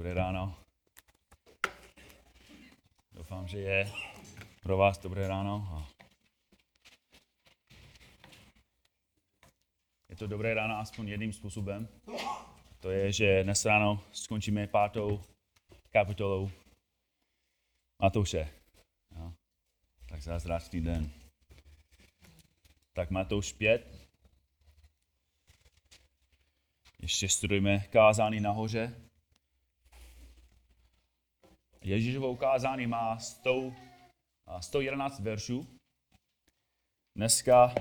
Dobré ráno. Doufám, že je pro vás dobré ráno. Je to dobré ráno aspoň jedním způsobem. To je, že dnes ráno skončíme pátou kapitolou Matouše. Jo. Tak zázračný den. Tak Matouš 5. Ještě studujeme kázání nahoře. Ježíšovo ukázání má 100, 111 veršů. Dneska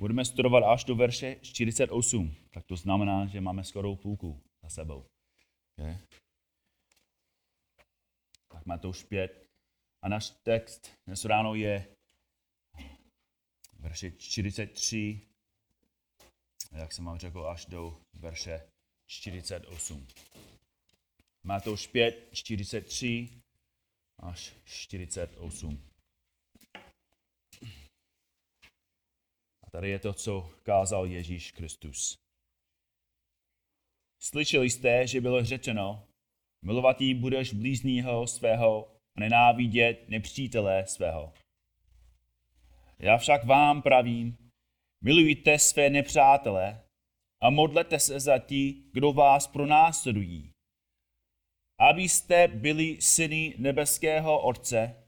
budeme studovat až do verše 48. Tak to znamená, že máme skoro půlku za sebou. Okay. Tak má to už pět. A náš text dnes ráno je verše 43, jak jsem vám řekl, až do verše 48. Matouš 5, 43 až 48. A tady je to, co kázal Ježíš Kristus. Slyšeli jste, že bylo řečeno, milovatý budeš blízního svého a nenávidět nepřítele svého. Já však vám pravím, milujte své nepřátele a modlete se za tí, kdo vás pronásledují abyste byli syny nebeského Otce,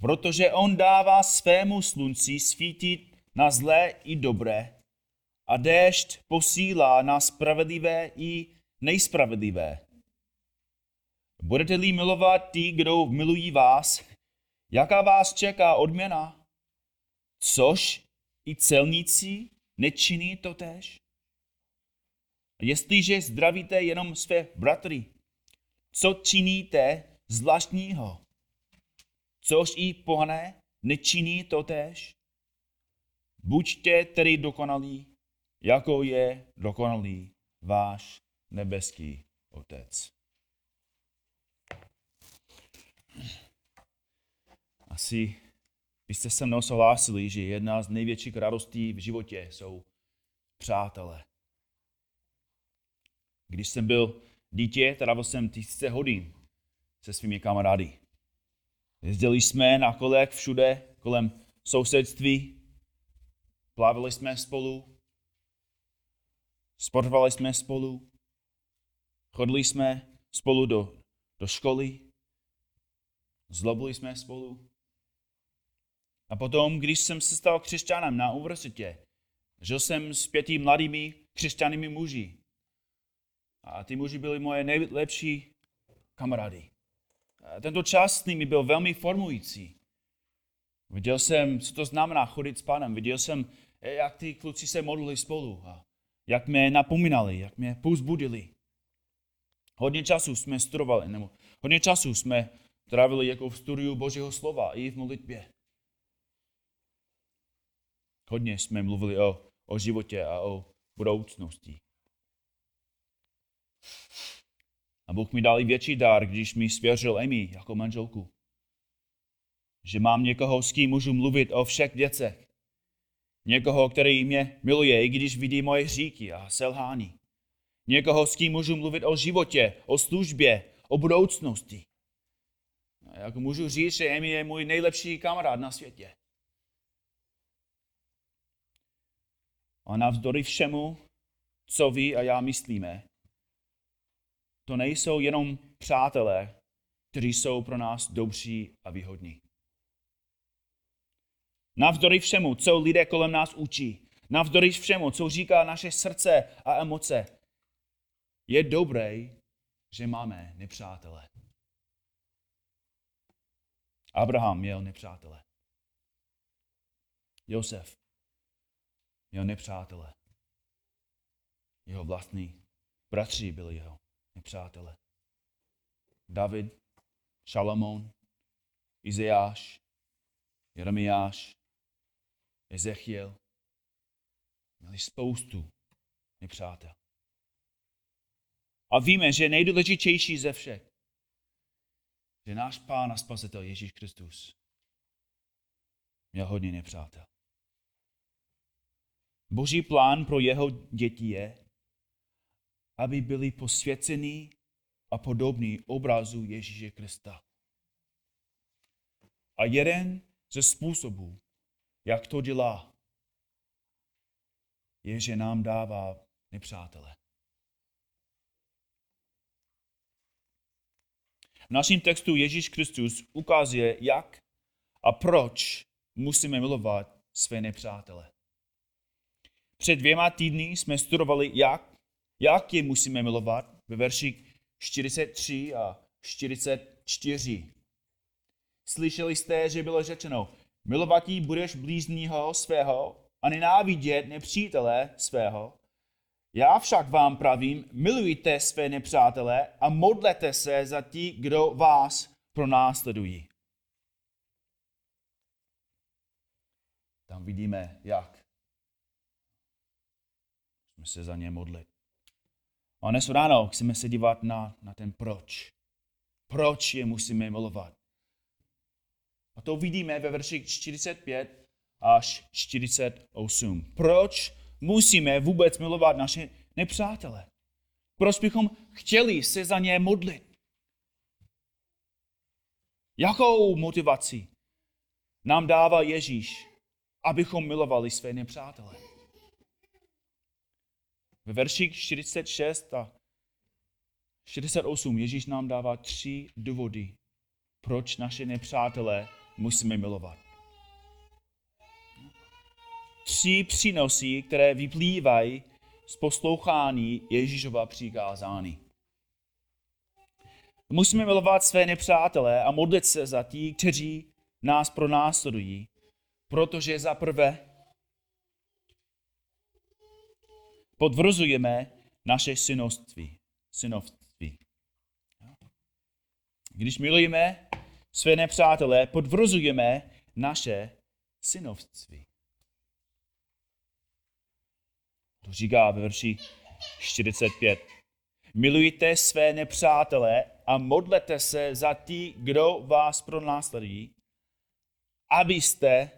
protože On dává svému slunci svítit na zlé i dobré a déšť posílá na spravedlivé i nejspravedlivé. Budete-li milovat ty, kdo milují vás, jaká vás čeká odměna? Což i celníci nečiní to tež? Jestliže zdravíte jenom své bratry, co činíte zvláštního? Což i pohané nečiní to tež? Buďte tedy dokonalí, jako je dokonalý váš nebeský Otec. Asi byste se mnou souhlasili, že jedna z největších radostí v životě jsou přátelé. Když jsem byl dítě trávil jsem tisíce hodin se svými kamarády. Jezdili jsme na kolech všude kolem sousedství, plavili jsme spolu, sportovali jsme spolu, chodili jsme spolu do, do školy, zlobili jsme spolu. A potom, když jsem se stal křesťanem na univerzitě, žil jsem s pěti mladými křesťanými muži. A ty muži byli moje nejlepší kamarády. A tento čas s nimi byl velmi formující. Viděl jsem, co to znamená chodit s pánem. Viděl jsem, jak ty kluci se modlili spolu. A jak mě napomínali, jak mě pouzbudili. Hodně času jsme studovali, nebo hodně času jsme trávili jako v studiu Božího slova i v modlitbě. Hodně jsme mluvili o, o životě a o budoucnosti. A Bůh mi dal i větší dar, když mi svěřil Emi jako manželku. Že mám někoho, s kým můžu mluvit o všech věcech. Někoho, který mě miluje, i když vidí moje hříky a selhání. Někoho, s kým můžu mluvit o životě, o službě, o budoucnosti. A jako můžu říct, že Emi je můj nejlepší kamarád na světě. A navzdory všemu, co vy a já myslíme, to nejsou jenom přátelé, kteří jsou pro nás dobří a výhodní. Navzdory všemu, co lidé kolem nás učí, navzdory všemu, co říká naše srdce a emoce, je dobré, že máme nepřátele. Abraham měl nepřátele. Josef měl nepřátele. Jeho vlastní bratři byli jeho nepřátele. David, Šalamón, Izeáš, Jeremiáš, Ezechiel. Měli spoustu nepřátel. A víme, že nejdůležitější ze všech, že náš Pán a Spasitel Ježíš Kristus měl hodně nepřátel. Boží plán pro jeho děti je, aby byli posvěcení a podobný obrazu Ježíše Krista. A jeden ze způsobů, jak to dělá, je, že nám dává nepřátele. V našem textu Ježíš Kristus ukazuje, jak a proč musíme milovat své nepřátele. Před dvěma týdny jsme studovali, jak, jak je musíme milovat ve verších 43 a 44. Slyšeli jste, že bylo řečeno, milovatí budeš blízního svého a nenávidět nepřítele svého. Já však vám pravím, milujte své nepřátele a modlete se za ti, kdo vás pronásledují. Tam vidíme, jak. Musíme se za ně modlit. A dnes ráno chceme se dívat na, na ten proč. Proč je musíme milovat. A to vidíme ve verších 45 až 48. Proč musíme vůbec milovat naše nepřátele? Proč bychom chtěli se za ně modlit? Jakou motivaci nám dává Ježíš, abychom milovali své nepřátele? Ve verších 46 a 68 Ježíš nám dává tři důvody, proč naše nepřátelé musíme milovat. Tři přínosy, které vyplývají z poslouchání Ježíšova přikázání. Musíme milovat své nepřátelé a modlit se za tí, kteří nás pronásledují, protože za prvé podvrzujeme naše synovství. synovství. Když milujeme své nepřátelé, podvrzujeme naše synovství. To říká ve verši 45. Milujte své nepřátelé a modlete se za ty, kdo vás pronásledují, abyste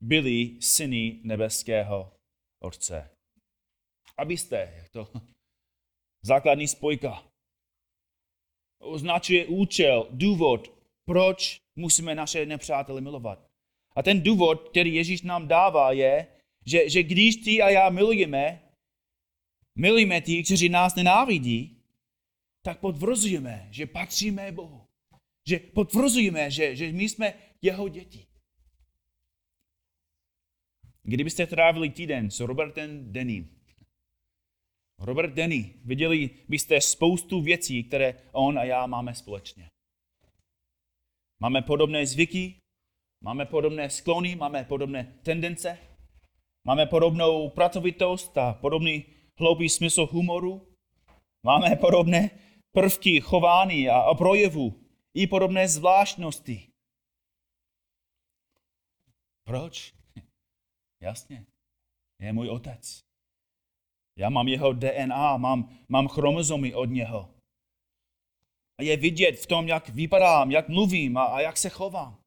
byli syny nebeského Otce. Abyste, jak to základní spojka, označuje účel, důvod, proč musíme naše nepřátele milovat. A ten důvod, který Ježíš nám dává, je, že, že když ty a já milujeme, milujeme ty, kteří nás nenávidí, tak potvrzujeme, že patříme Bohu. Že potvrzujeme, že, že my jsme jeho děti. Kdybyste trávili týden s Robertem Denny, Robert Denny, viděli byste spoustu věcí, které on a já máme společně. Máme podobné zvyky, máme podobné sklony, máme podobné tendence, máme podobnou pracovitost a podobný hloupý smysl humoru, máme podobné prvky chování a projevu, i podobné zvláštnosti. Proč? Jasně, je můj otec. Já mám jeho DNA, mám, mám chromozomy od něho. A je vidět v tom, jak vypadám, jak mluvím a, a jak se chovám.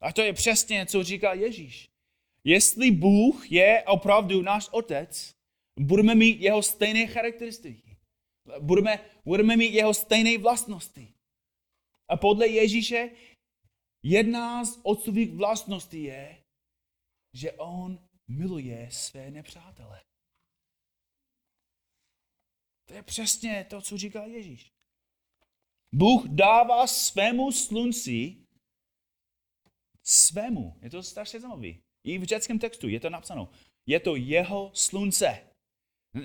A to je přesně, co říká Ježíš. Jestli Bůh je opravdu náš otec, budeme mít jeho stejné charakteristiky. Budeme, budeme mít jeho stejné vlastnosti. A podle Ježíše jedna z otcových vlastností je, že on miluje své nepřátele. To je přesně to, co říká Ježíš. Bůh dává svému slunci, svému, je to strašně zajímavé. I v řeckém textu je to napsáno. Je to jeho slunce.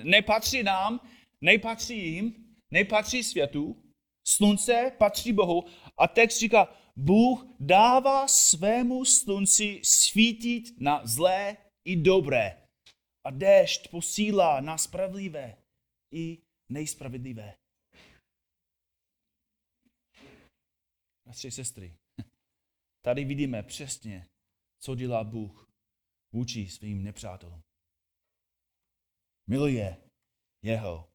Nepatří nám, nepatří jim, nepatří světu. Slunce patří Bohu. A text říká, Bůh dává svému slunci svítit na zlé i dobré. A déšť posílá na spravedlivé i nejspravedlivé. Bratři sestry, tady vidíme přesně, co dělá Bůh vůči svým nepřátelům. Miluje jeho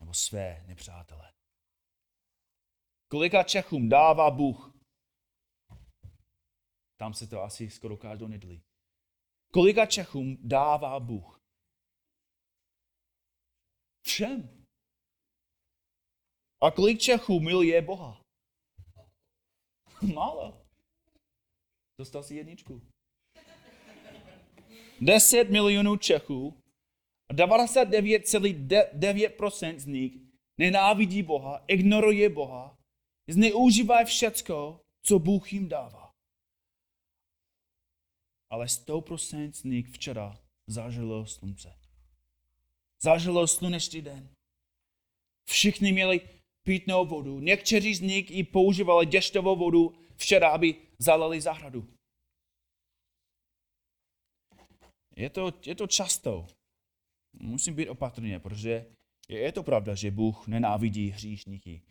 nebo své nepřátele. Kolika Čechům dává Bůh? Tam se to asi skoro každou nedlí. Kolika Čechům dává Bůh? Všem. A kolik Čechů miluje Boha? Málo. Dostal si jedničku. 10 milionů Čechů a 99,9% z nich nenávidí Boha, ignoruje Boha, zneužívají všecko, co Bůh jim dává. Ale 100% z nich včera zažilo slunce. Zažilo sluneční den. Všichni měli pitnou vodu. Někteří z nich i používali dešťovou vodu včera, aby zalali zahradu. Je to, je to často. Musím být opatrně, protože je, je to pravda, že Bůh nenávidí hříšníky.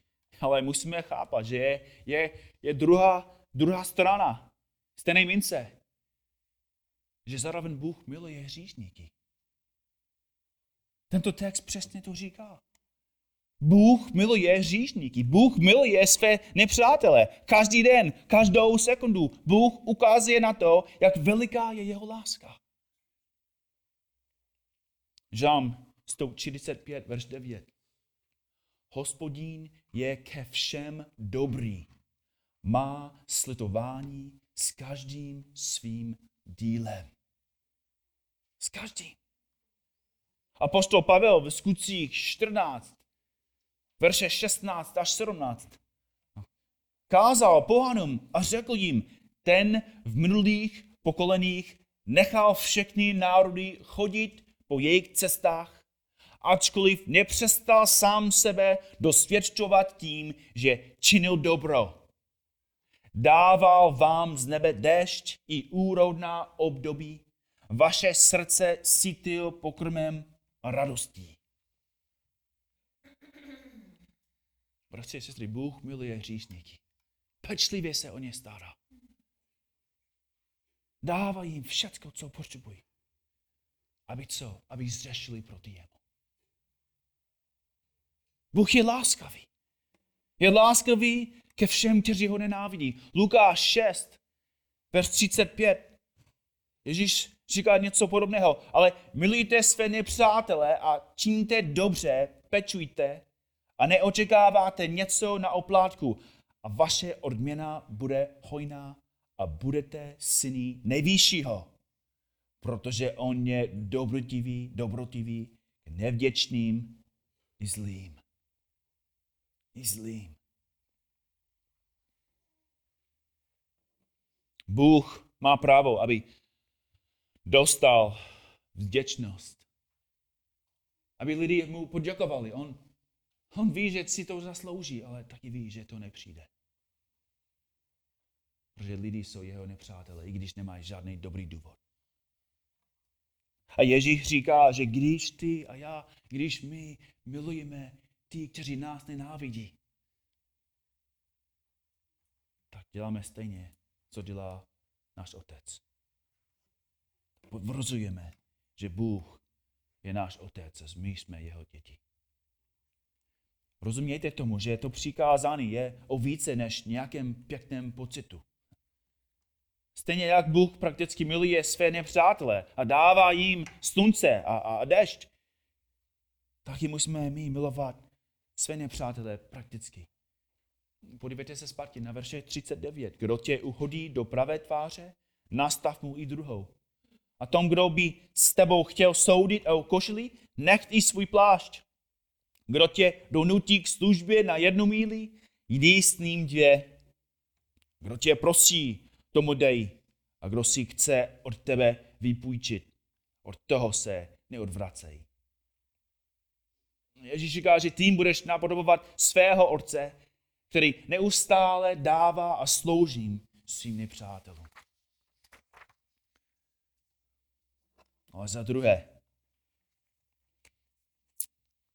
Ale musíme chápat, že je, je, je druhá, druhá strana stejné mince. Že zároveň Bůh miluje hříšníky. Tento text přesně to říká. Bůh miluje hříšníky. Bůh miluje své nepřátele. Každý den, každou sekundu. Bůh ukazuje na to, jak veliká je jeho láska. Žám 145, verš 9. Hospodín je ke všem dobrý. Má slitování s každým svým dílem. S každým. Apostol Pavel v skutcích 14, verše 16 až 17, kázal pohanům a řekl jim, ten v minulých pokoleních nechal všechny národy chodit po jejich cestách, ačkoliv nepřestal sám sebe dosvědčovat tím, že činil dobro. Dával vám z nebe déšť i úrodná období, vaše srdce sítil pokrmem a radostí. Bratři a sestry, Bůh miluje hříšníky. Pečlivě se o ně stará. Dává jim všecko, co potřebují. Aby co? Aby zřešili proti jemu. Bůh je láskavý. Je láskavý ke všem, kteří ho nenávidí. Lukáš 6, verš 35. Ježíš říká něco podobného, ale milujte své nepřátele a činíte dobře, pečujte a neočekáváte něco na oplátku a vaše odměna bude hojná a budete syny nejvyššího, protože on je dobrotivý, dobrotivý, nevděčným i zlým. I zlým. Bůh má právo, aby dostal vděčnost. Aby lidi mu poděkovali. On, on ví, že si to zaslouží, ale taky ví, že to nepřijde. Protože lidi jsou jeho nepřátelé, i když nemají žádný dobrý důvod. A Ježíš říká, že když ty a já, když my milujeme ty, kteří nás nenávidí, tak děláme stejně, co dělá náš otec potvrzujeme, že Bůh je náš otec a my jsme jeho děti. Rozumějte tomu, že to přikázání je o více než nějakém pěkném pocitu. Stejně jak Bůh prakticky miluje své nepřátele a dává jim slunce a, a dešť, taky musíme my milovat své nepřátele prakticky. Podívejte se zpátky na verše 39. Kdo tě uhodí do pravé tváře, nastav mu i druhou. A tom, kdo by s tebou chtěl soudit o košili, nech i svůj plášť. Kdo tě donutí k službě na jednu míli, jdi s ním dvě. Kdo tě prosí, tomu dej. A kdo si chce od tebe vypůjčit, od toho se neodvracej. Ježíš říká, že tím budeš napodobovat svého otce, který neustále dává a slouží svým nepřátelům. Ale za druhé,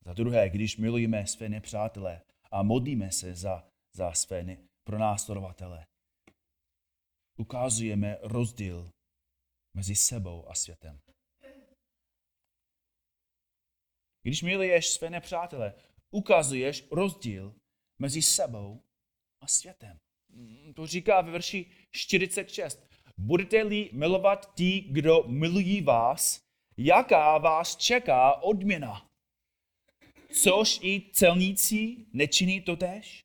za druhé, když milujeme své nepřátele a modlíme se za, za své pronásledovatele, ukazujeme rozdíl mezi sebou a světem. Když miluješ své nepřátele, ukazuješ rozdíl mezi sebou a světem. To říká ve verši 46. Budete-li milovat ti, kdo milují vás, jaká vás čeká odměna? Což i celníci nečiní to tež?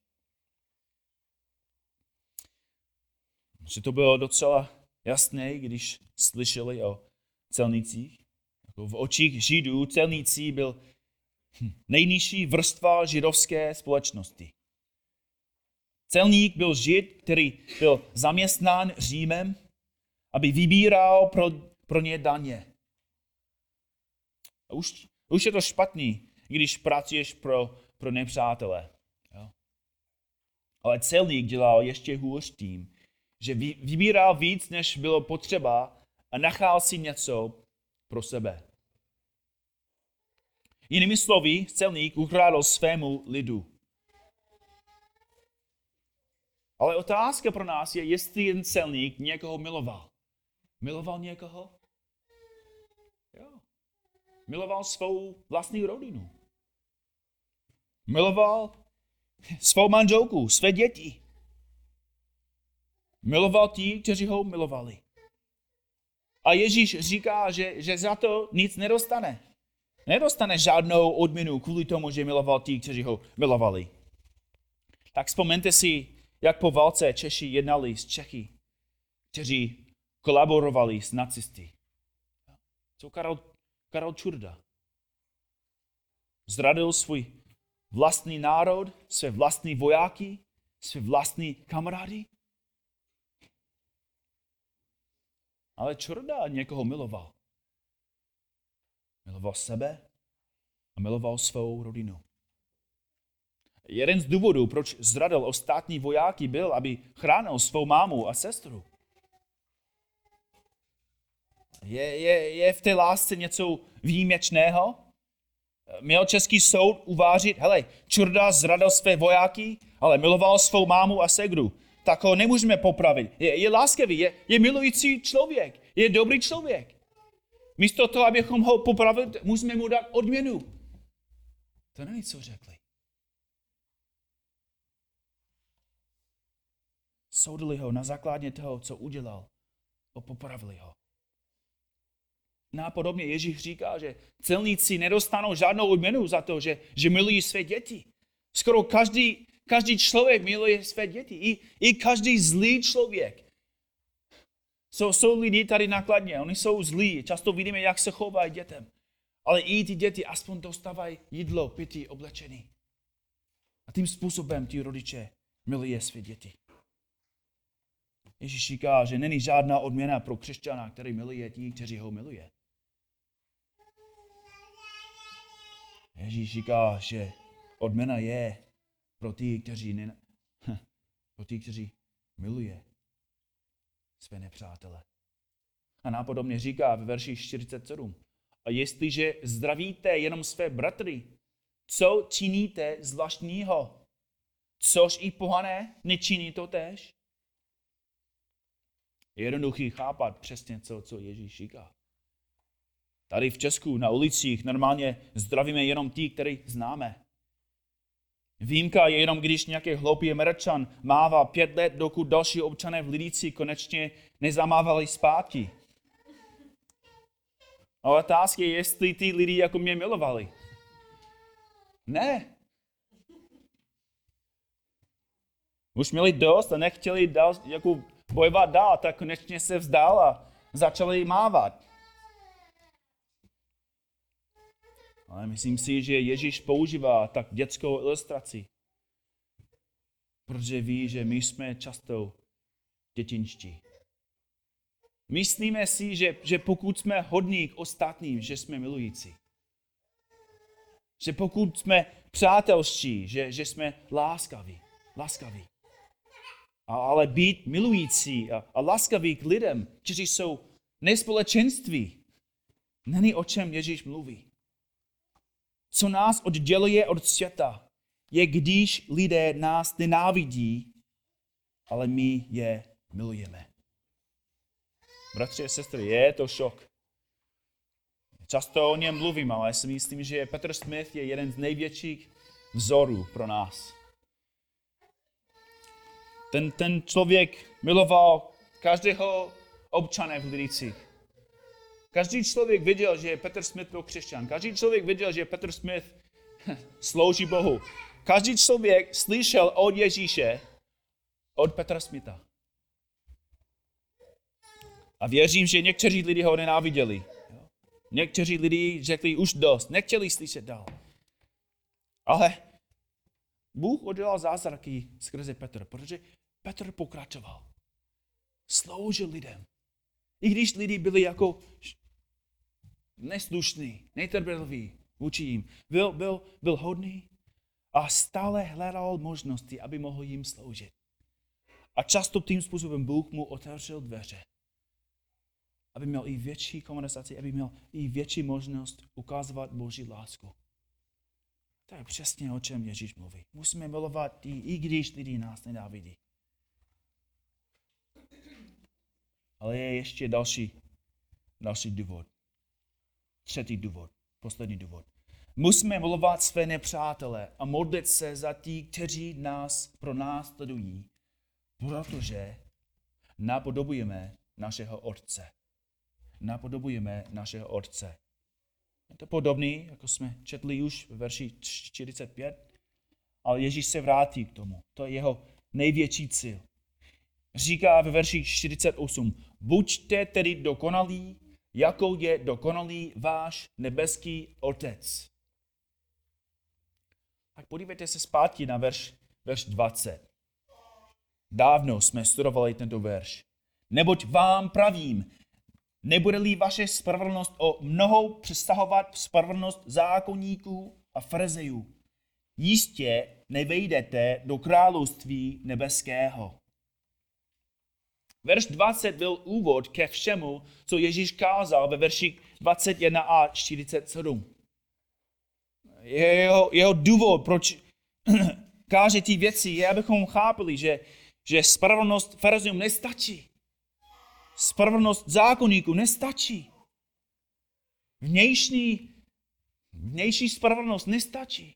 Že to bylo docela jasné, když slyšeli o celnicích. Jako v očích Židů celníci byl nejnižší vrstva židovské společnosti. Celník byl žid, který byl zaměstnán Římem, aby vybíral pro, pro ně daně. A už, už je to špatný, když pracuješ pro, pro nepřátele. Jo? Ale celník dělal ještě hůř tím, že vybíral víc, než bylo potřeba a nechal si něco pro sebe. Jinými slovy, celník ukradl svému lidu. Ale otázka pro nás je, jestli ten celník někoho miloval. Miloval někoho? Jo. Miloval svou vlastní rodinu. Miloval svou manželku, své děti. Miloval ti, kteří ho milovali. A Ježíš říká, že, že za to nic nedostane. Nedostane žádnou odměnu kvůli tomu, že miloval ti, kteří ho milovali. Tak vzpomeňte si, jak po válce Češi jednali s Čechy, kteří kolaborovali s nacisty. Co Karol, Karol Čurda? Zradil svůj vlastní národ, své vlastní vojáky, své vlastní kamarády? Ale Čurda někoho miloval. Miloval sebe a miloval svou rodinu. Jeden z důvodů, proč zradil ostatní vojáky, byl, aby chránil svou mámu a sestru. Je, je, je v té lásce něco výjimečného? Měl český soud uvážit, hele, Čurda zradil své vojáky, ale miloval svou mámu a segru. Tak ho nemůžeme popravit. Je, je láskavý, je, je milující člověk, je dobrý člověk. Místo toho, abychom ho popravili, musíme mu dát odměnu. To není, co řekli. Soudili ho na základě toho, co udělal. Popravili ho. Nápodobně Ježíš říká, že celníci nedostanou žádnou odměnu za to, že, že milují své děti. Skoro každý, každý člověk miluje své děti. I, I každý zlý člověk. Jsou, jsou lidi tady nakladně, oni jsou zlí. Často vidíme, jak se chovají dětem. Ale i ty děti aspoň dostávají jídlo, pití, oblečení. A tím způsobem ti rodiče miluje své děti. Ježíš říká, že není žádná odměna pro křesťana, který miluje tí, kteří ho miluje. Ježíš říká, že odměna je pro ty, kteří, ne, pro ty, kteří miluje své nepřátele. A nápodobně říká ve verši 47. A jestliže zdravíte jenom své bratry, co činíte zvláštního? Což i pohané nečiní to tež? Je jednoduchý chápat přesně, co, co Ježíš říká. Tady v Česku na ulicích normálně zdravíme jenom ty, který známe. Výjimka je jenom, když nějaký hloupý Američan mává pět let, dokud další občané v Lidici konečně nezamávali zpátky. Ale otázka je, jestli ty lidi jako mě milovali. Ne. Už měli dost a nechtěli dál, jako bojovat dál, tak konečně se vzdal a začali mávat. Ale myslím si, že Ježíš používá tak dětskou ilustraci, protože ví, že my jsme často dětinští. Myslíme si, že, že pokud jsme hodní k ostatním, že jsme milující. Že pokud jsme přátelští, že, že jsme láskaví. Láskaví. A, ale být milující a, a láskaví k lidem, kteří jsou nespolečenství, není o čem Ježíš mluví co nás odděluje od světa, je když lidé nás nenávidí, ale my je milujeme. Bratři a sestry, je to šok. Často o něm mluvím, ale já si myslím, že Petr Smith je jeden z největších vzorů pro nás. Ten, ten člověk miloval každého občana v Lidicích. Každý člověk viděl, že Petr Smith byl křesťan. Každý člověk viděl, že Petr Smith slouží Bohu. Každý člověk slyšel od Ježíše, od Petra Smita. A věřím, že někteří lidi ho nenáviděli. Někteří lidi řekli už dost, nechtěli slyšet dál. Ale Bůh udělal zázraky skrze Petr, protože Petr pokračoval. Sloužil lidem. I když lidi byli jako neslušný, netrpěliví vůči jim. Byl, byl, byl hodný a stále hledal možnosti, aby mohl jim sloužit. A často tím způsobem Bůh mu otevřel dveře. Aby měl i větší komunikaci, aby měl i větší možnost ukazovat Boží lásku. To je přesně o čem Ježíš mluví. Musíme milovat i, i když lidi nás nenávidí. Ale je ještě další, další důvod. Třetí důvod, poslední důvod. Musíme milovat své nepřátele a modlit se za tí, kteří nás pro nás sledují, protože napodobujeme našeho Otce. Napodobujeme našeho Otce. Je to podobný, jako jsme četli už v verši 45, ale Ježíš se vrátí k tomu. To je jeho největší cíl. Říká ve verši 48, buďte tedy dokonalí, jako je dokonalý váš nebeský Otec. Tak podívejte se zpátky na verš, verš 20. Dávno jsme studovali tento verš. Neboť vám pravím, nebude-li vaše spravedlnost o mnohou přestahovat spravedlnost zákonníků a frezejů, jistě nevejdete do království nebeského. Verš 20 byl úvod ke všemu, co Ježíš kázal ve verši 21 a 47. Jeho, jeho důvod, proč káže ty věci, je, abychom chápili, že, že spravedlnost farizeum nestačí. Spravedlnost zákonníků nestačí. Vnější, vnější spravedlnost nestačí.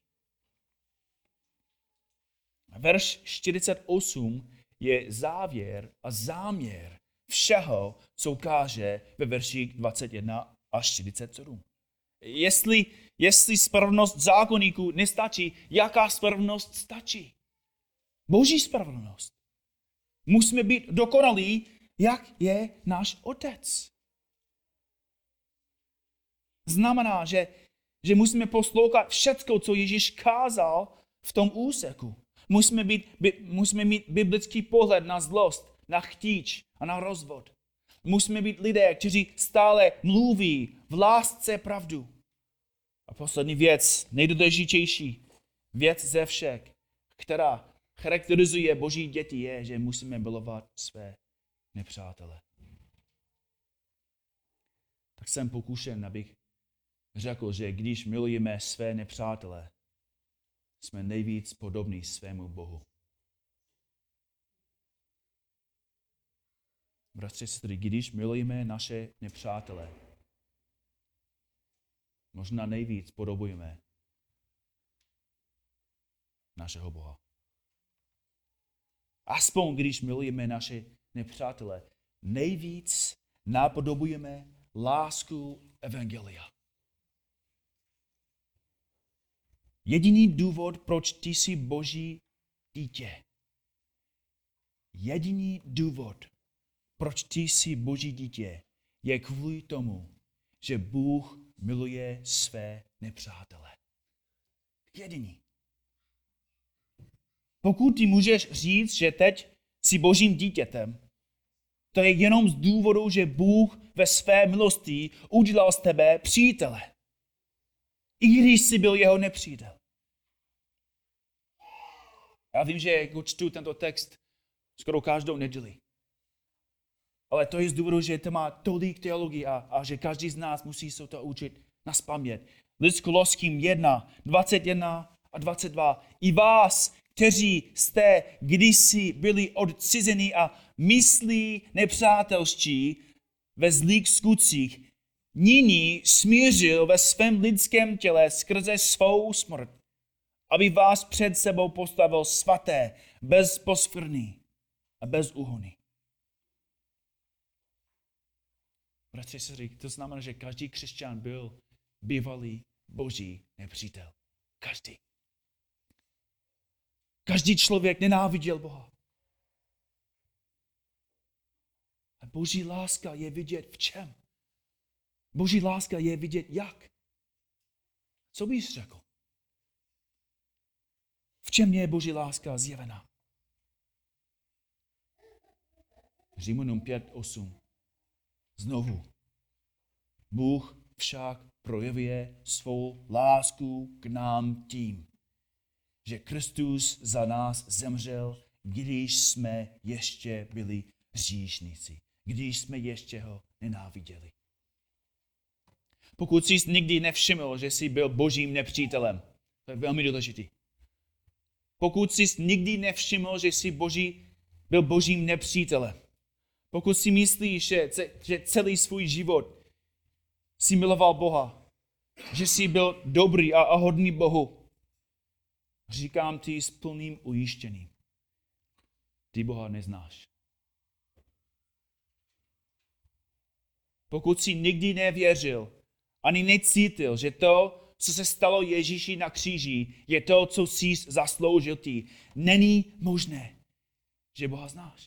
Verš 48 je závěr a záměr všeho, co káže ve verších 21 až 47. Jestli, jestli spravedlnost zákonníků nestačí, jaká spravedlnost stačí? Boží spravedlnost. Musíme být dokonalí, jak je náš otec. Znamená, že, že musíme poslouchat všecko, co Ježíš kázal v tom úseku. Musíme, být, by, musíme mít biblický pohled na zlost, na chtíč a na rozvod. Musíme být lidé, kteří stále mluví v lásce pravdu. A poslední věc, nejdůležitější věc ze všech, která charakterizuje boží děti, je, že musíme milovat své nepřátele. Tak jsem pokušen, abych řekl, že když milujeme své nepřátele, jsme nejvíc podobní svému Bohu. Bratři, sestry, když milujeme naše nepřátele, možná nejvíc podobujeme našeho Boha. Aspoň když milujeme naše nepřátele, nejvíc napodobujeme lásku Evangelia. Jediný důvod, proč ty jsi boží dítě. Jediný důvod, proč ty jsi boží dítě, je kvůli tomu, že Bůh miluje své nepřátele. Jediný. Pokud ty můžeš říct, že teď jsi božím dítětem, to je jenom z důvodu, že Bůh ve své milosti udělal z tebe přítele. I když jsi byl jeho nepřítel. Já vím, že jako čtu tento text skoro každou neděli. Ale to je z důvodu, že to má tolik teologie a, a že každý z nás musí se to učit na spamět. List Koloským 1, 21 a 22. I vás, kteří jste kdysi byli odcizeni a myslí nepřátelští ve zlých skutcích, nyní smířil ve svém lidském těle skrze svou smrt, aby vás před sebou postavil svaté, bez posvrný a bez úhony. Bratři, se řík, to znamená, že každý křesťan byl bývalý boží nepřítel. Každý. Každý člověk nenáviděl Boha. A boží láska je vidět v čem? Boží láska je vidět jak? Co bys řekl? V čem je boží láska zjevená? Římanům 5, 8. Znovu. Bůh však projevuje svou lásku k nám tím, že Kristus za nás zemřel, když jsme ještě byli hříšníci, když jsme ještě ho nenáviděli. Pokud jsi nikdy nevšiml, že jsi byl božím nepřítelem, to je velmi důležitý. Pokud jsi nikdy nevšiml, že jsi boží, byl božím nepřítelem, pokud si myslíš, že, celý svůj život si miloval Boha, že jsi byl dobrý a, a hodný Bohu, říkám ti s plným ujištěním. Ty Boha neznáš. Pokud si nikdy nevěřil, ani necítil, že to, co se stalo Ježíši na kříži, je to, co jsi zasloužil ty, není možné, že Boha znáš.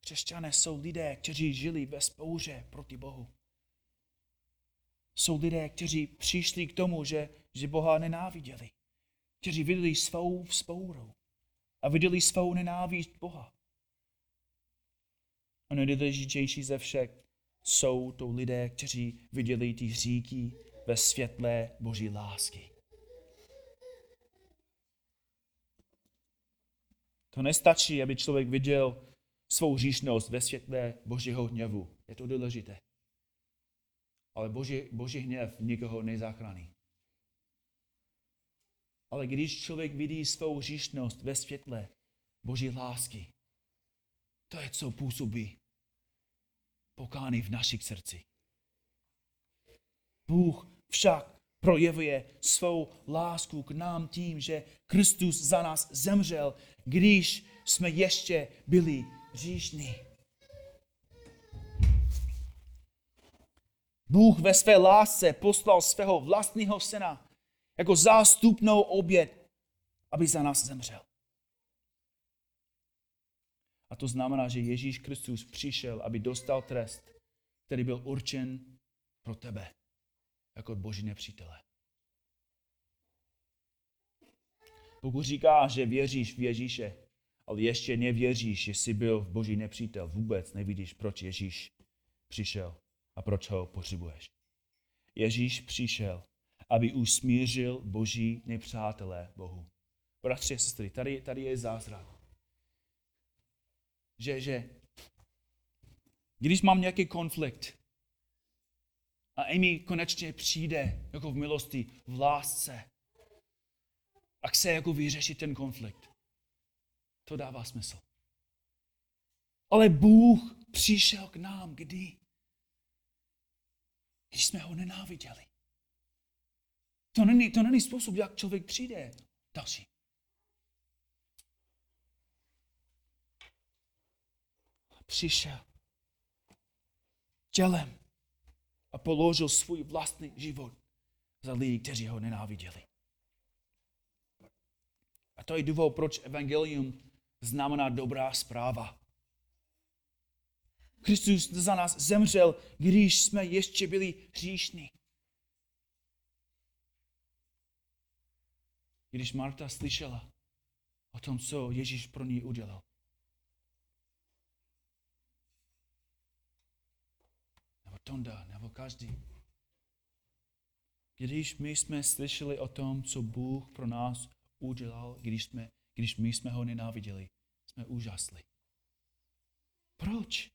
Křesťané jsou lidé, kteří žili ve spouře proti Bohu. Jsou lidé, kteří přišli k tomu, že, že Boha nenáviděli. Kteří viděli svou vzpouru a viděli svou nenávist Boha. Nejdůležitější ze všech jsou to lidé, kteří viděli ty hříky ve světle Boží lásky. To nestačí, aby člověk viděl svou hříšnost ve světle Božího hněvu. Je to důležité. Ale Boží, Boží hněv nikoho nezachrání. Ale když člověk vidí svou hříšnost ve světle Boží lásky, to je, co působí pokány v našich srdci. Bůh však projevuje svou lásku k nám tím, že Kristus za nás zemřel, když jsme ještě byli hříšní. Bůh ve své lásce poslal svého vlastního syna jako zástupnou oběd, aby za nás zemřel. A to znamená, že Ježíš Kristus přišel, aby dostal trest, který byl určen pro tebe, jako boží nepřítele. Pokud říkáš, že věříš v Ježíše, ale ještě nevěříš, že jsi byl v boží nepřítel, vůbec nevidíš, proč Ježíš přišel a proč ho potřebuješ. Ježíš přišel, aby usmířil boží nepřátelé Bohu. Bratři a sestry, tady, tady je zázrak že, že když mám nějaký konflikt a Amy konečně přijde jako v milosti, v lásce a chce jako vyřešit ten konflikt, to dává smysl. Ale Bůh přišel k nám kdy? Když jsme ho nenáviděli. To není, to není způsob, jak člověk přijde. Další. Přišel tělem a položil svůj vlastní život za lidi, kteří ho nenáviděli. A to je důvod, proč evangelium znamená dobrá zpráva. Kristus za nás zemřel, když jsme ještě byli hříšní. Když Marta slyšela o tom, co Ježíš pro ní udělal, Tonda nebo každý. Když my jsme slyšeli o tom, co Bůh pro nás udělal, když, jsme, když my jsme ho nenáviděli, jsme úžasli. Proč?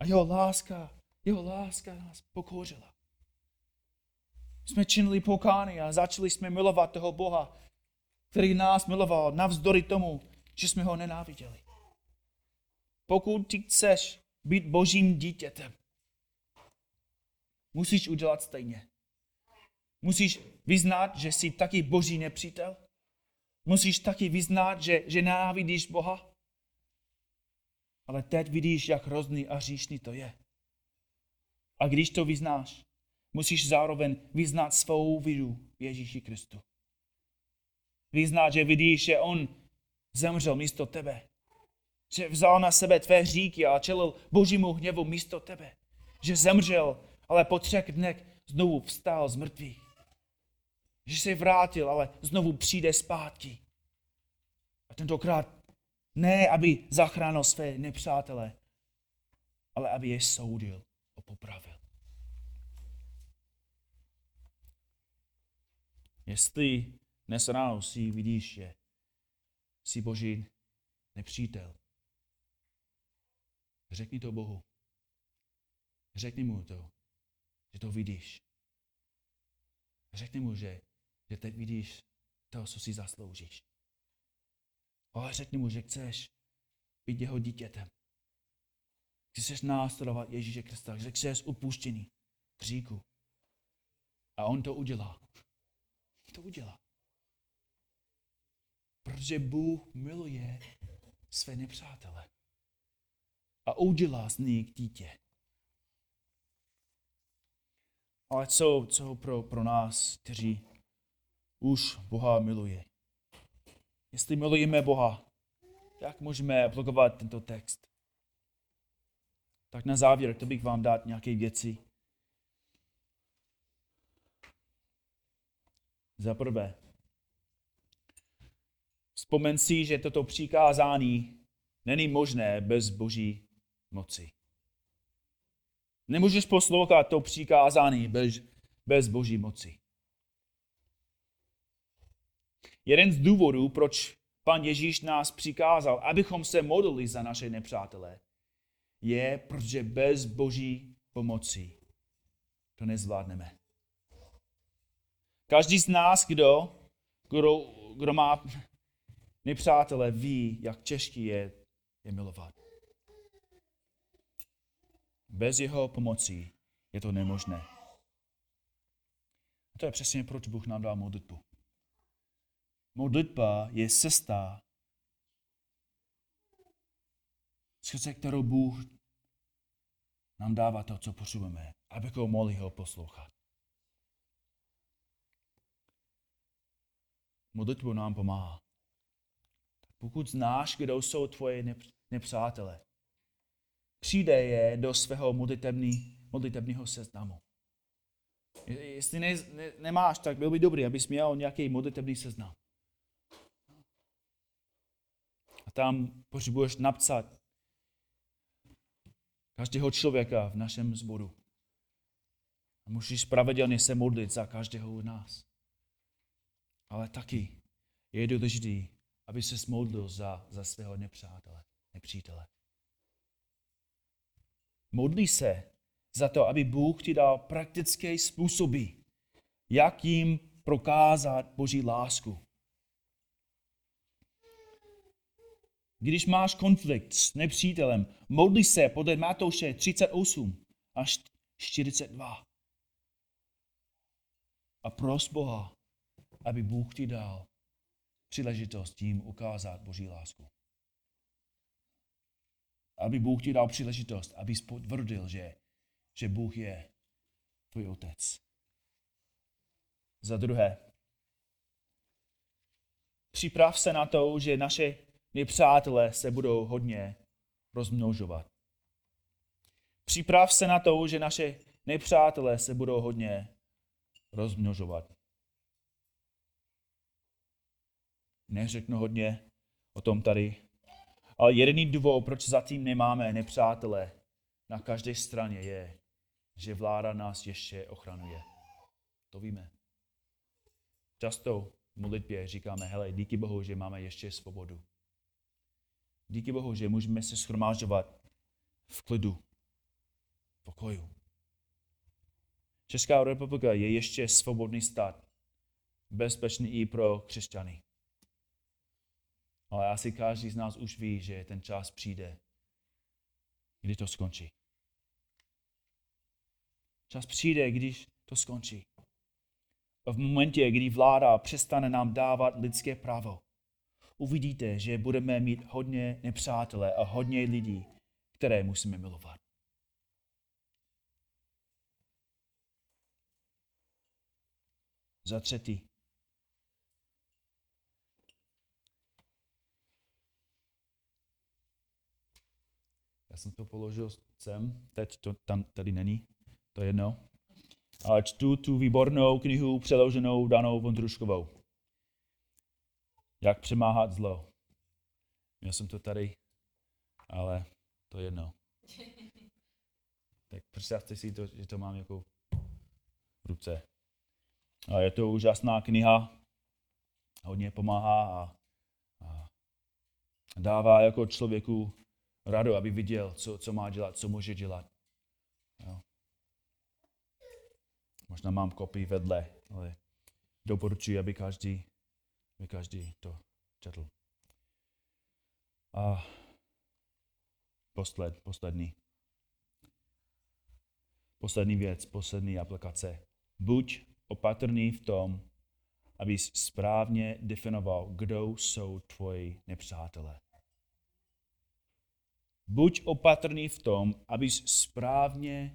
A jeho láska, jeho láska nás pokořila. Jsme činili pokány a začali jsme milovat toho Boha, který nás miloval navzdory tomu, že jsme ho nenáviděli. Pokud ty chceš být božím dítětem, musíš udělat stejně. Musíš vyznat, že jsi taky boží nepřítel. Musíš taky vyznat, že, že nenávidíš Boha. Ale teď vidíš, jak hrozný a hříšný to je. A když to vyznáš, musíš zároveň vyznat svou víru v Ježíši Kristu. Vyznat, že vidíš, že on zemřel místo tebe. Že vzal na sebe tvé hříky a čelil božímu hněvu místo tebe. Že zemřel, ale po třech dnech znovu vstal z mrtvých. Že se vrátil, ale znovu přijde zpátky. A tentokrát ne, aby zachránil své nepřátele, ale aby je soudil a popravil. Jestli dnes ráno si vidíš, že jsi Boží nepřítel, řekni to Bohu. Řekni mu to, že to vidíš. Řekni mu, že, že teď vidíš to, co si zasloužíš. Ale řekni mu, že chceš být jeho dítětem. Chceš následovat Ježíše Krista, že chceš upuštěný říku. A on to udělá. To udělá. Protože Bůh miluje své nepřátele. A udělá z nich dítě. Ale co, co pro, pro nás, kteří už Boha miluje? Jestli milujeme Boha, jak můžeme aplikovat tento text? Tak na závěr, to bych vám dát nějaké věci. Za prvé, vzpomen si, že toto přikázání není možné bez boží moci. Nemůžeš poslouchat to přikázání bez, bez boží moci. Jeden z důvodů, proč pan Ježíš nás přikázal, abychom se modlili za naše nepřátelé, je, protože bez boží pomoci to nezvládneme. Každý z nás, kdo, kdo, kdo má nepřátelé, ví, jak těžký je je milovat. Bez jeho pomoci je to nemožné. A to je přesně proč Bůh nám dal modlitbu. Modlitba je cesta, skrze kterou Bůh nám dává to, co potřebujeme, abychom mohli ho poslouchat. Modlitbu nám pomáhá. Pokud znáš, kdo jsou tvoje nepřátelé, přijde je do svého modlitební, modlitebního seznamu. Jestli ne, ne, nemáš, tak byl by dobrý, abys měl nějaký modlitební seznam. A tam potřebuješ napsat každého člověka v našem zboru. A musíš pravidelně se modlit za každého z nás. Ale taky je důležité, aby se modlil za, za svého nepřátele, nepřítele. Modlí se za to, aby Bůh ti dal praktické způsoby, jak jim prokázat Boží lásku. Když máš konflikt s nepřítelem, modli se podle Matouše 38 až 42. A pros Boha, aby Bůh ti dal příležitost tím ukázat Boží lásku. Aby Bůh ti dal příležitost, aby potvrdil, že, že Bůh je tvůj otec. Za druhé, připrav se na to, že naše nepřátelé se budou hodně rozmnožovat. Připrav se na to, že naše nepřátelé se budou hodně rozmnožovat. Neřeknu hodně o tom tady, jediný důvod, proč zatím nemáme nepřátelé na každé straně je, že vláda nás ještě ochranuje. To víme. Často v modlitbě říkáme, hele, díky Bohu, že máme ještě svobodu. Díky Bohu, že můžeme se schromážovat v klidu, v pokoju. Česká republika je ještě svobodný stát, bezpečný i pro křesťany. Ale asi každý z nás už ví, že ten čas přijde, kdy to skončí. Čas přijde, když to skončí. V momentě, kdy vláda přestane nám dávat lidské právo, uvidíte, že budeme mít hodně nepřátelé a hodně lidí, které musíme milovat. Za třetí, Já jsem to položil sem, teď to tam tady není, to je jedno. Ale čtu tu výbornou knihu přeloženou Danou Vondruškovou. Jak přemáhat zlo. Měl jsem to tady, ale to je jedno. Tak představte si to, že to mám jako v ruce. A je to úžasná kniha, hodně pomáhá a, a dává jako člověku radu, aby viděl, co, co má dělat, co může dělat. Jo. Možná mám kopii vedle, ale doporučuji, aby každý, aby každý to četl. A posled, poslední. Poslední věc, poslední aplikace. Buď opatrný v tom, abys správně definoval, kdo jsou tvoji nepřátelé. Buď opatrný v tom, abys správně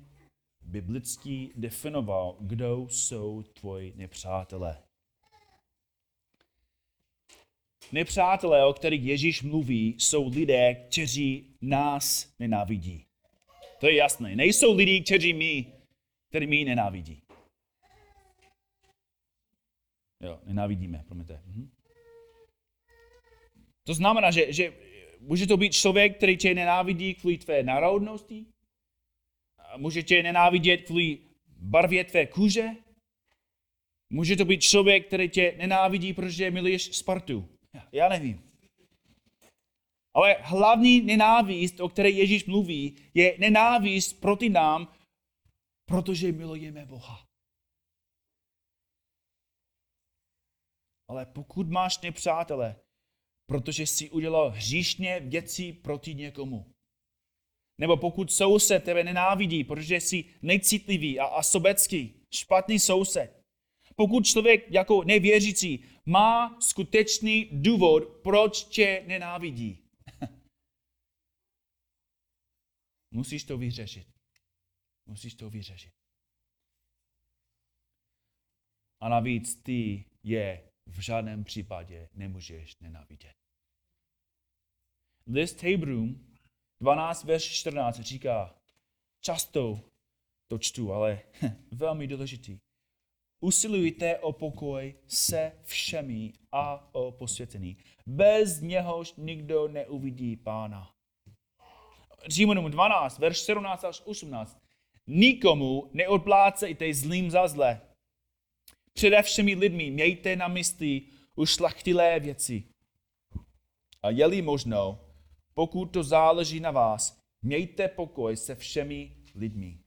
biblicky definoval, kdo jsou tvoji nepřátelé. Nepřátelé, o kterých Ježíš mluví, jsou lidé, kteří nás nenávidí. To je jasné. Nejsou lidi, kteří my, kteří my nenávidí. Jo, nenávidíme, promiňte. Mhm. To znamená, že, že může to být člověk, který tě nenávidí kvůli tvé národnosti, může tě nenávidět kvůli barvě tvé kůže, může to být člověk, který tě nenávidí, protože miluješ Spartu. Já nevím. Ale hlavní nenávist, o které Ježíš mluví, je nenávist proti nám, protože milujeme Boha. Ale pokud máš nepřátele, protože si udělal hříšně věci proti někomu, nebo pokud soused tebe nenávidí, protože jsi necitlivý a, a sobecký, špatný soused, pokud člověk jako nevěřící má skutečný důvod, proč tě nenávidí, musíš to vyřešit. Musíš to vyřešit. A navíc ty je v žádném případě nemůžeš nenávidět. List Hebrům 12, verš 14 říká, často to čtu, ale velmi důležitý. Usilujte o pokoj se všemi a o posvěcení. Bez něhož nikdo neuvidí pána. Římanům 12, verš 17 až 18. Nikomu neodplácejte zlým za zlé. Přede všemi lidmi mějte na mysli ušlachtilé věci. A je-li možno, pokud to záleží na vás, mějte pokoj se všemi lidmi.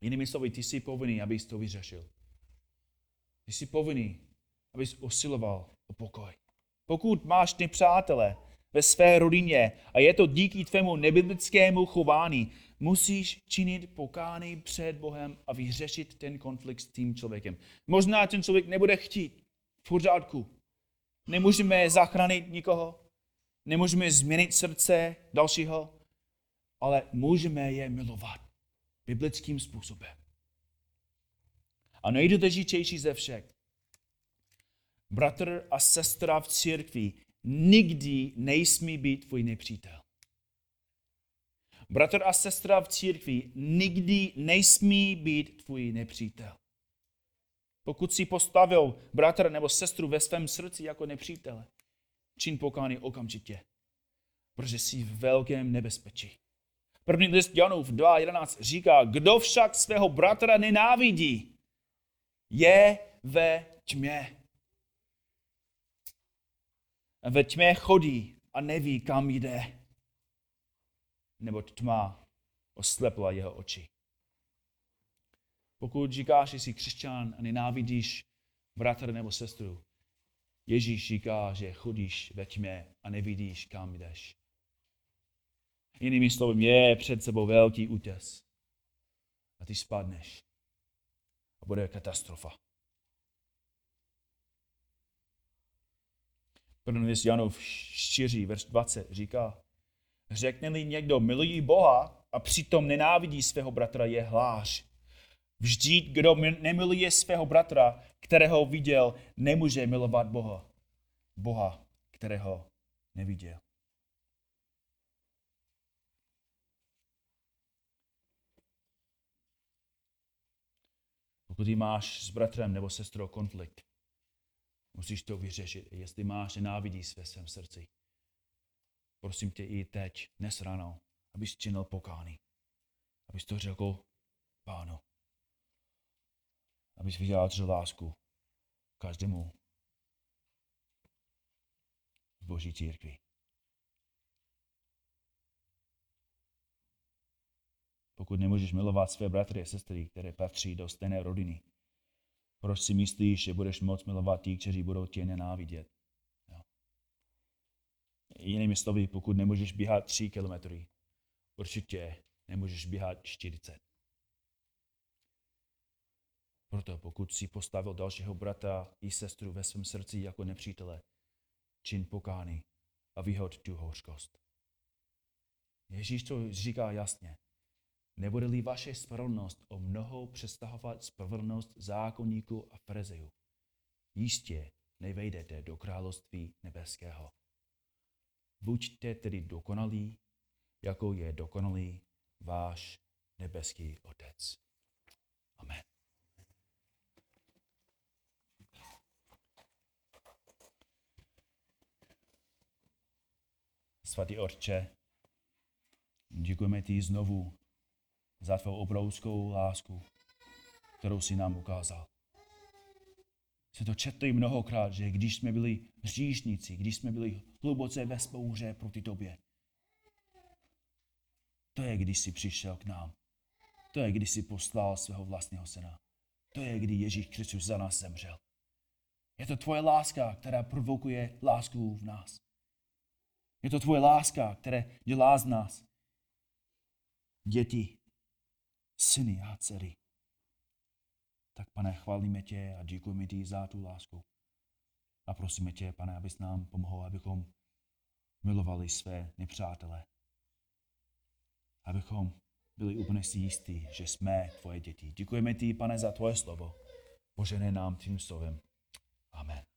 Jinými slovy, ty jsi povinný, abys to vyřešil. Ty jsi povinný, abys usiloval o pokoj. Pokud máš nepřátele ve své rodině a je to díky tvému nebiblickému chování, musíš činit pokány před Bohem a vyřešit ten konflikt s tím člověkem. Možná ten člověk nebude chtít. V pořádku. Nemůžeme zachránit nikoho, nemůžeme změnit srdce dalšího, ale můžeme je milovat biblickým způsobem. A nejdůležitější ze všech, bratr a sestra v církvi nikdy nejsmí být tvůj nepřítel. Bratr a sestra v církvi nikdy nesmí být tvůj nepřítel. Pokud si postavil bratra nebo sestru ve svém srdci jako nepřítele, čin pokání okamžitě, protože jsi v velkém nebezpečí. První list Janův 2.11 říká, kdo však svého bratra nenávidí, je ve tmě. Ve tmě chodí a neví, kam jde. Nebo tma oslepla jeho oči. Pokud říkáš, že jsi křesťan a nenávidíš bratra nebo sestru, Ježíš říká, že chodíš ve tmě a nevidíš, kam jdeš. Jinými slovy, je před sebou velký útěs. A ty spadneš. A bude katastrofa. První list Janov 4, verš 20 říká, řekne-li někdo milují Boha a přitom nenávidí svého bratra, je hlář. Vždyť, kdo nemiluje svého bratra, kterého viděl, nemůže milovat Boha. Boha, kterého neviděl. Pokud máš s bratrem nebo sestrou konflikt, musíš to vyřešit. Jestli máš nenávidí ve svém srdci, prosím tě i teď, dnes ráno, abys činil pokání. Abys to řekl pánu. Abys vyjádřil lásku každému v Boží církvi. Pokud nemůžeš milovat své bratry a sestry, které patří do stejné rodiny, proč si myslíš, že budeš moc milovat ti, kteří budou tě nenávidět? Jinými slovy, pokud nemůžeš běhat 3 kilometry, určitě nemůžeš běhat 40. Proto pokud si postavil dalšího brata i sestru ve svém srdci jako nepřítele, čin pokány a vyhod tu hořkost. Ježíš to říká jasně. Nebude-li vaše spravedlnost o mnoho přestahovat spravedlnost zákonníků a farezejů, jistě nevejdete do království nebeského. Buďte tedy dokonalí, jako je dokonalý váš nebeský Otec. Amen. Svatý Otče, děkujeme ti znovu za tvou obrovskou lásku, kterou si nám ukázal. Se to četli mnohokrát, že když jsme byli hříšníci, když jsme byli hluboce ve spouře proti tobě, to je, když jsi přišel k nám. To je, když jsi poslal svého vlastního syna. To je, kdy Ježíš Kristus za nás zemřel. Je to tvoje láska, která provokuje lásku v nás. Je to tvoje láska, která dělá z nás děti, syny a dcery. Tak pane, chválíme tě a děkujeme ti za tu lásku. A prosíme tě, pane, abys nám pomohl, abychom milovali své nepřátele. Abychom byli úplně si jistí, že jsme tvoje děti. Děkujeme ti, pane, za tvoje slovo. Požené nám tím slovem. Amen.